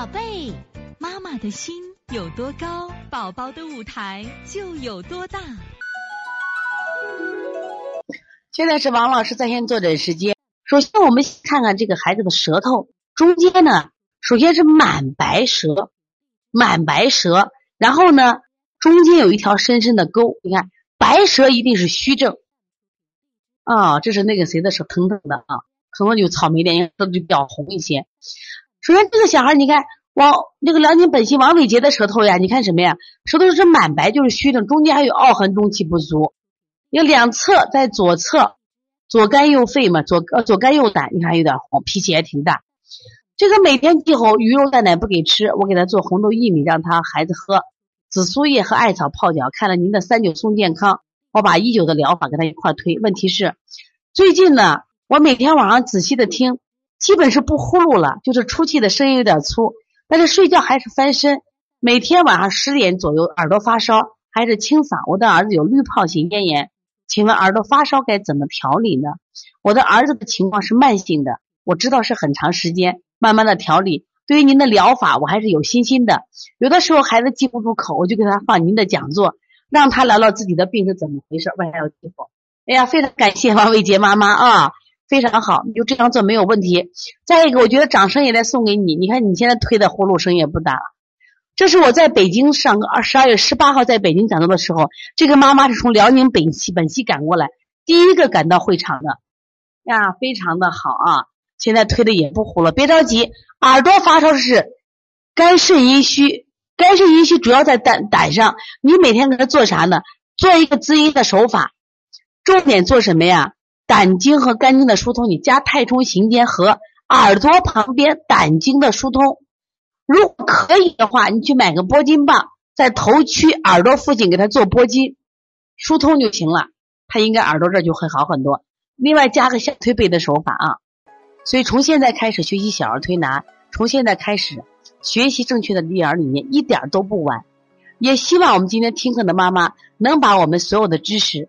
宝贝，妈妈的心有多高，宝宝的舞台就有多大。现在是王老师在线坐诊时间。首先，我们看看这个孩子的舌头中间呢，首先是满白舌，满白舌，然后呢，中间有一条深深的沟。你看，白舌一定是虚症。啊，这是那个谁的舌，腾腾的啊，可能有草莓脸，舌头就比较红一些。首先，这个小孩你看，王那个辽宁本溪王伟杰的舌头呀，你看什么呀？舌头是满白，就是虚的，中间还有凹痕，中气不足。有两侧在左侧，左肝右肺嘛，左呃左肝右胆，你看有点红，脾气也挺大。这个每天忌口鱼肉蛋奶不给吃，我给他做红豆薏米，让他孩子喝紫苏叶和艾草泡脚。看了您的三九松健康，我把一九的疗法跟他一块推。问题是，最近呢，我每天晚上仔细的听。基本是不呼噜了，就是出气的声音有点粗，但是睡觉还是翻身。每天晚上十点左右耳朵发烧，还是清嗓。我的儿子有滤泡型咽炎，请问耳朵发烧该怎么调理呢？我的儿子的情况是慢性的，我知道是很长时间，慢慢的调理。对于您的疗法，我还是有信心的。有的时候孩子记不住口，我就给他放您的讲座，让他聊聊自己的病是怎么回事，为啥要记口。哎呀，非常感谢王伟杰妈妈啊！非常好，你就这样做没有问题。再一个，我觉得掌声也得送给你。你看你现在推的呼噜声也不大了。这是我在北京上个二十二月十八号在北京讲座的时候，这个妈妈是从辽宁本溪本溪赶过来，第一个赶到会场的呀，非常的好啊。现在推的也不呼了，别着急。耳朵发烧是肝肾阴虚，肝肾阴虚主要在胆胆上。你每天给他做啥呢？做一个滋阴的手法，重点做什么呀？胆经和肝经的疏通，你加太冲行间和耳朵旁边胆经的疏通。如果可以的话，你去买个拨筋棒，在头区耳朵附近给他做拨筋疏通就行了，他应该耳朵这就会好很多。另外加个下推背的手法啊。所以从现在开始学习小儿推拿，从现在开始学习正确的育儿理念，一点都不晚。也希望我们今天听课的妈妈能把我们所有的知识。